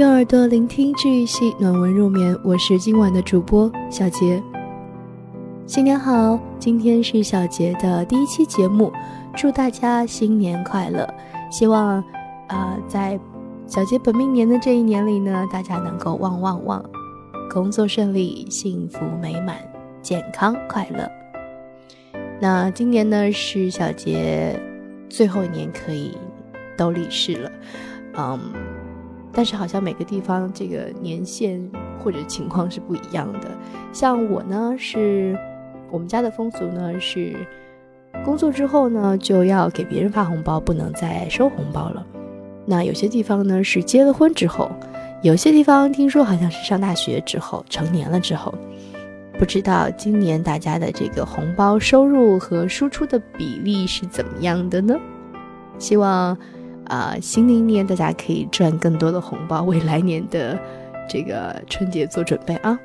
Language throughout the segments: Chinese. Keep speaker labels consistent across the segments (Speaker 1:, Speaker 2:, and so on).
Speaker 1: 用耳朵聆听治愈系暖文入眠，我是今晚的主播小杰。新年好，今天是小杰的第一期节目，祝大家新年快乐！希望啊，在小杰本命年的这一年里呢，大家能够旺旺旺，工作顺利，幸福美满，健康快乐。那今年呢是小杰最后一年可以都立誓了，嗯，但是好像每个地方这个年限或者情况是不一样的。像我呢是，我们家的风俗呢是，工作之后呢就要给别人发红包，不能再收红包了。那有些地方呢是结了婚之后，有些地方听说好像是上大学之后，成年了之后。不知道今年大家的这个红包收入和输出的比例是怎么样的呢？希望啊，新的一年大家可以赚更多的红包，为来年的这个春节做准备啊！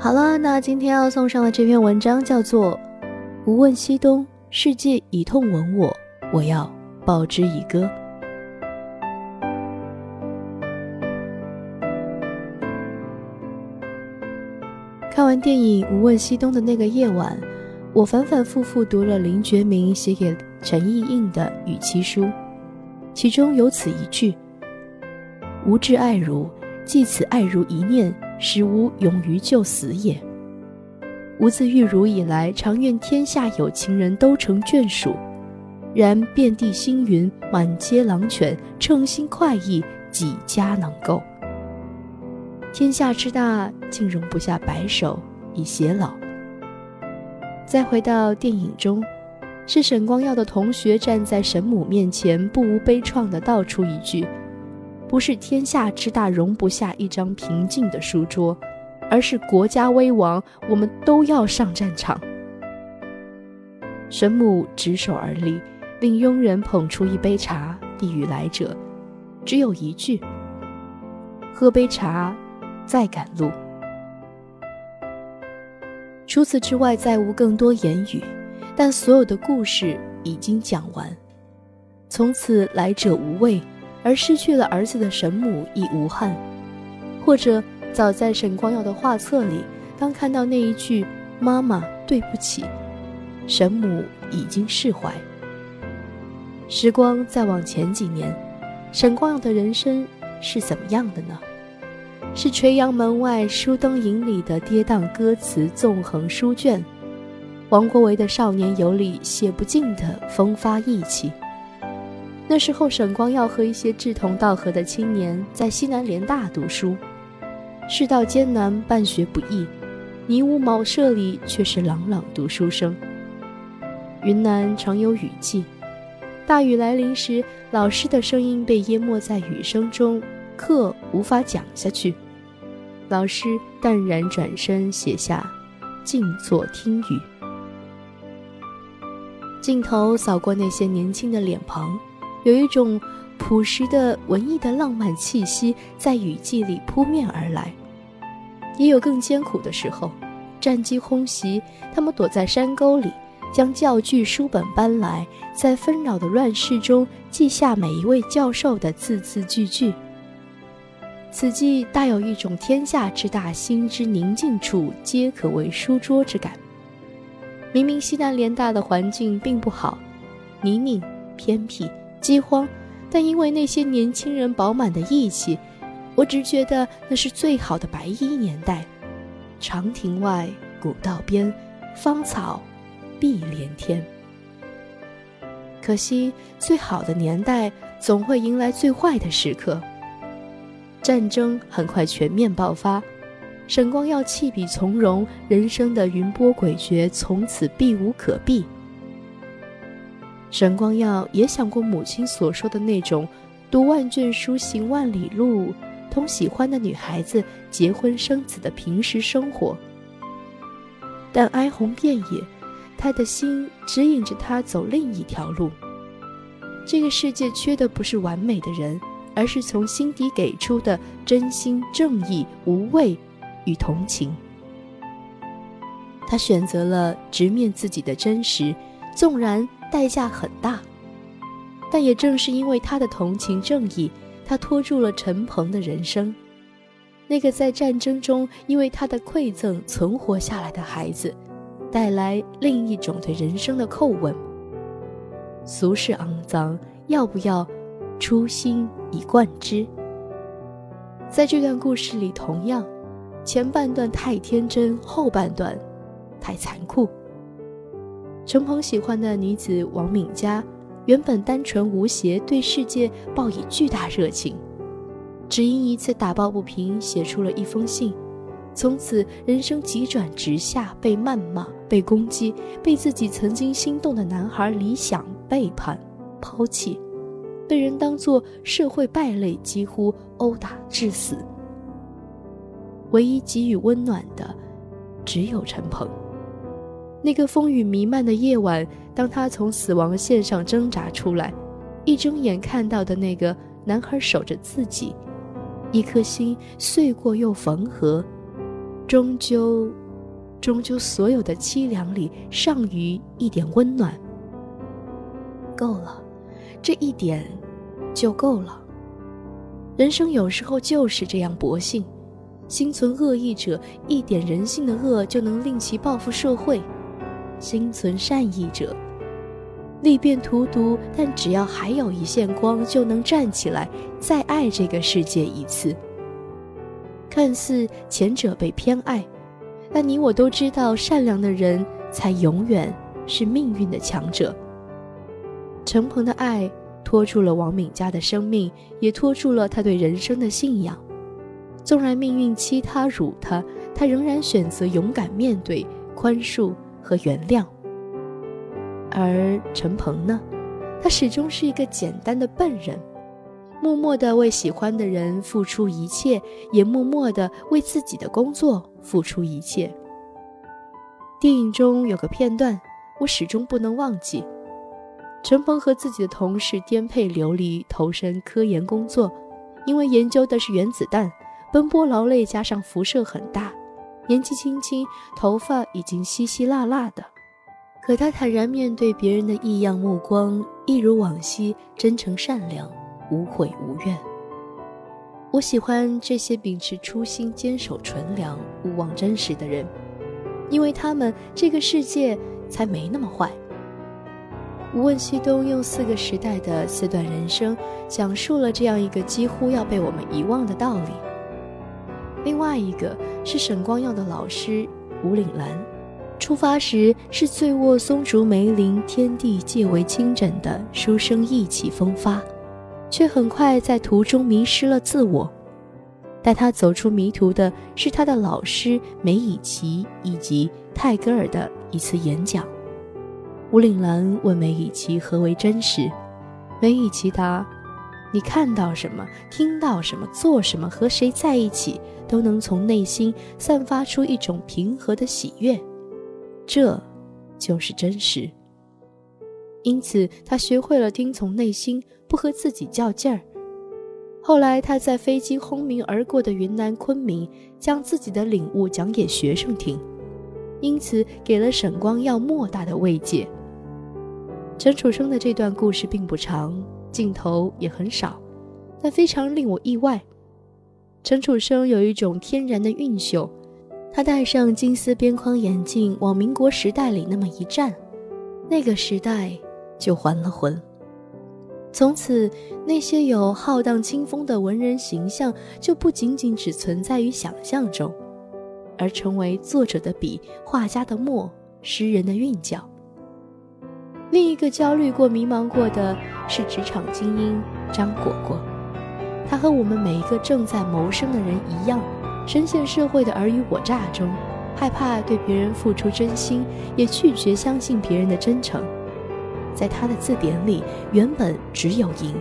Speaker 1: 好了，那今天要送上的这篇文章叫做《无问西东，世界以痛吻我，我要报之以歌》。看完电影《无问西东》的那个夜晚，我反反复复读了林觉民写给陈意映的语气书，其中有此一句：“吾至爱如，既此爱如一念，使吾勇于就死也。吾自遇汝以来，常愿天下有情人都成眷属，然遍地星云，满街狼犬，称心快意，几家能够？”天下之大，竟容不下白首以偕老。再回到电影中，是沈光耀的同学站在沈母面前，不无悲怆地道出一句：“不是天下之大容不下一张平静的书桌，而是国家危亡，我们都要上战场。”沈母执手而立，令佣人捧出一杯茶递与来者，只有一句：“喝杯茶。”再赶路。除此之外，再无更多言语，但所有的故事已经讲完。从此来者无畏，而失去了儿子的神母亦无憾。或者，早在沈光耀的画册里，当看到那一句“妈妈，对不起”，神母已经释怀。时光再往前几年，沈光耀的人生是怎么样的呢？是垂杨门外书灯影里的跌宕歌词纵横书卷，王国维的少年游里写不尽的风发意气。那时候，沈光耀和一些志同道合的青年在西南联大读书，世道艰难，办学不易，泥屋茅舍里却是朗朗读书声。云南常有雨季，大雨来临时，老师的声音被淹没在雨声中，课无法讲下去。老师淡然转身，写下“静坐听雨”。镜头扫过那些年轻的脸庞，有一种朴实的文艺的浪漫气息在雨季里扑面而来。也有更艰苦的时候，战机轰袭，他们躲在山沟里，将教具、书本搬来，在纷扰的乱世中记下每一位教授的字字句句。此际大有一种天下之大，心之宁静处，皆可为书桌之感。明明西南联大的环境并不好，泥泞、偏僻、饥荒，但因为那些年轻人饱满的义气，我只觉得那是最好的白衣年代。长亭外，古道边，芳草碧连天。可惜，最好的年代总会迎来最坏的时刻。战争很快全面爆发，沈光耀弃笔从容，人生的云波诡谲从此避无可避。沈光耀也想过母亲所说的那种读万卷书行万里路，同喜欢的女孩子结婚生子的平时生活，但哀鸿遍野，他的心指引着他走另一条路。这个世界缺的不是完美的人。而是从心底给出的真心、正义、无畏与同情。他选择了直面自己的真实，纵然代价很大，但也正是因为他的同情、正义，他拖住了陈鹏的人生。那个在战争中因为他的馈赠存活下来的孩子，带来另一种对人生的叩问：俗世肮脏，要不要初心以贯之？在这段故事里，同样，前半段太天真，后半段太残酷。陈鹏喜欢的女子王敏佳，原本单纯无邪，对世界抱以巨大热情。只因一次打抱不平，写出了一封信，从此人生急转直下，被谩骂、被攻击，被自己曾经心动的男孩理想背叛、抛弃，被人当作社会败类，几乎殴打致死。唯一给予温暖的，只有陈鹏。那个风雨弥漫的夜晚，当他从死亡线上挣扎出来，一睁眼看到的那个男孩守着自己。一颗心碎过又缝合，终究，终究，所有的凄凉里尚余一点温暖。够了，这一点就够了。人生有时候就是这样薄幸，心存恶意者，一点人性的恶就能令其报复社会；心存善意者。力变荼毒，但只要还有一线光，就能站起来，再爱这个世界一次。看似前者被偏爱，但你我都知道，善良的人才永远是命运的强者。陈鹏的爱拖住了王敏佳的生命，也拖住了他对人生的信仰。纵然命运欺他辱他，他仍然选择勇敢面对、宽恕和原谅。而陈鹏呢，他始终是一个简单的笨人，默默地为喜欢的人付出一切，也默默地为自己的工作付出一切。电影中有个片段，我始终不能忘记：陈鹏和自己的同事颠沛流离，投身科研工作，因为研究的是原子弹，奔波劳累，加上辐射很大，年纪轻轻，头发已经稀稀落落的。可他坦然面对别人的异样目光，一如往昔真诚善良，无悔无怨。我喜欢这些秉持初心、坚守纯良、勿忘真实的人，因为他们这个世界才没那么坏。无问西东用四个时代的四段人生，讲述了这样一个几乎要被我们遗忘的道理。另外一个是沈光耀的老师吴岭澜。出发时是醉卧松竹梅林，天地皆为清枕的书生意气风发，却很快在途中迷失了自我。带他走出迷途的是他的老师梅以琦以及泰戈尔的一次演讲。吴岭澜问梅以琦何为真实，梅以琦答：“你看到什么，听到什么，做什么，和谁在一起，都能从内心散发出一种平和的喜悦。”这，就是真实。因此，他学会了听从内心，不和自己较劲儿。后来，他在飞机轰鸣而过的云南昆明，将自己的领悟讲给学生听，因此给了沈光耀莫大的慰藉。陈楚生的这段故事并不长，镜头也很少，但非常令我意外。陈楚生有一种天然的韵秀。他戴上金丝边框眼镜，往民国时代里那么一站，那个时代就还了魂。从此，那些有浩荡清风的文人形象，就不仅仅只存在于想象中，而成为作者的笔、画家的墨、诗人的韵脚。另一个焦虑过、迷茫过的是职场精英张果果，他和我们每一个正在谋生的人一样。深陷社会的尔虞我诈中，害怕对别人付出真心，也拒绝相信别人的真诚。在他的字典里，原本只有赢。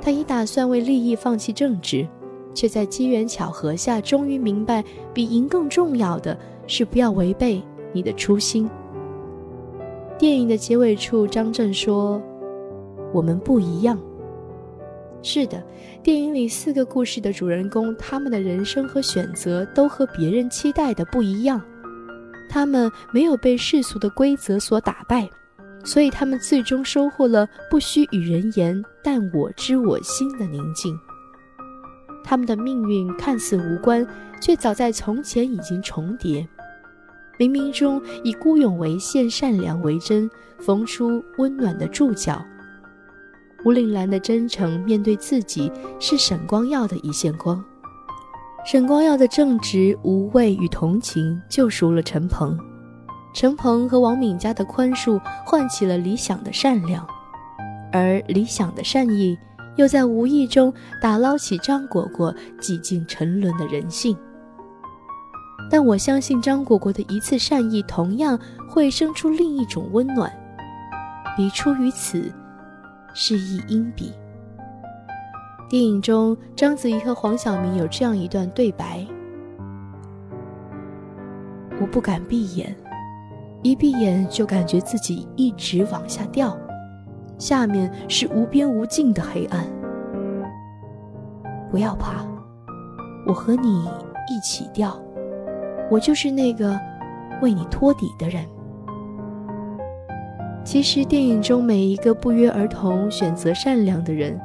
Speaker 1: 他已打算为利益放弃政治，却在机缘巧合下，终于明白，比赢更重要的是不要违背你的初心。电影的结尾处，张震说：“我们不一样。”是的，电影里四个故事的主人公，他们的人生和选择都和别人期待的不一样。他们没有被世俗的规则所打败，所以他们最终收获了不需与人言，但我知我心的宁静。他们的命运看似无关，却早在从前已经重叠。冥冥中以孤勇为线，善良为针，缝出温暖的注脚。吴岭兰的真诚面对自己，是沈光耀的一线光。沈光耀的正直、无畏与同情救赎了陈鹏。陈鹏和王敏佳的宽恕唤起了理想的善良，而理想的善意又在无意中打捞起张果果几近沉沦的人性。但我相信张果果的一次善意同样会生出另一种温暖，笔出于此，是一因笔。电影中，章子怡和黄晓明有这样一段对白：“我不敢闭眼。”一闭眼就感觉自己一直往下掉，下面是无边无尽的黑暗。不要怕，我和你一起掉，我就是那个为你托底的人。其实电影中每一个不约而同选择善良的人，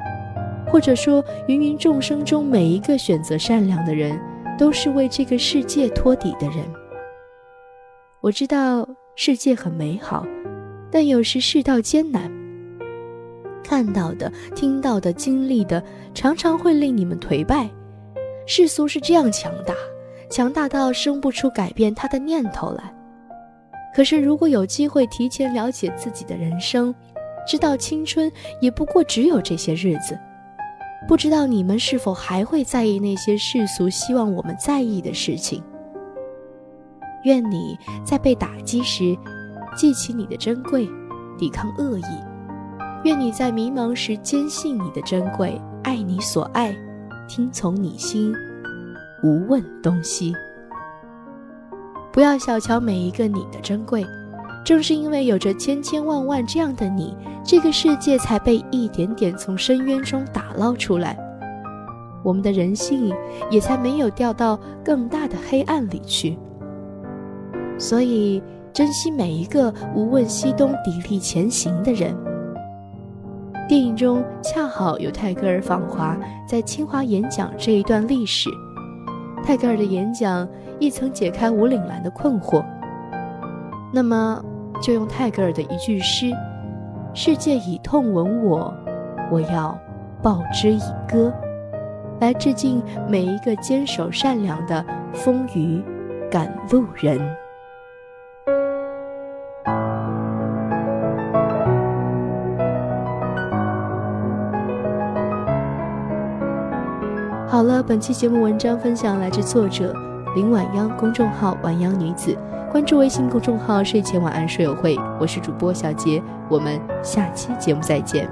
Speaker 1: 或者说芸芸众生中每一个选择善良的人，都是为这个世界托底的人。我知道。世界很美好，但有时世道艰难。看到的、听到的、经历的，常常会令你们颓败。世俗是这样强大，强大到生不出改变他的念头来。可是，如果有机会提前了解自己的人生，知道青春也不过只有这些日子，不知道你们是否还会在意那些世俗希望我们在意的事情。愿你在被打击时，记起你的珍贵，抵抗恶意；愿你在迷茫时坚信你的珍贵，爱你所爱，听从你心，无问东西。不要小瞧每一个你的珍贵，正是因为有着千千万万这样的你，这个世界才被一点点从深渊中打捞出来，我们的人性也才没有掉到更大的黑暗里去。所以，珍惜每一个无问西东、砥砺前行的人。电影中恰好有泰戈尔访华，在清华演讲这一段历史。泰戈尔的演讲亦曾解开吴岭澜的困惑。那么，就用泰戈尔的一句诗：“世界以痛吻我，我要报之以歌”，来致敬每一个坚守善良的风雨赶路人。好了，本期节目文章分享来自作者林晚央，公众号晚央女子，关注微信公众号睡前晚安说友会，我是主播小杰，我们下期节目再见。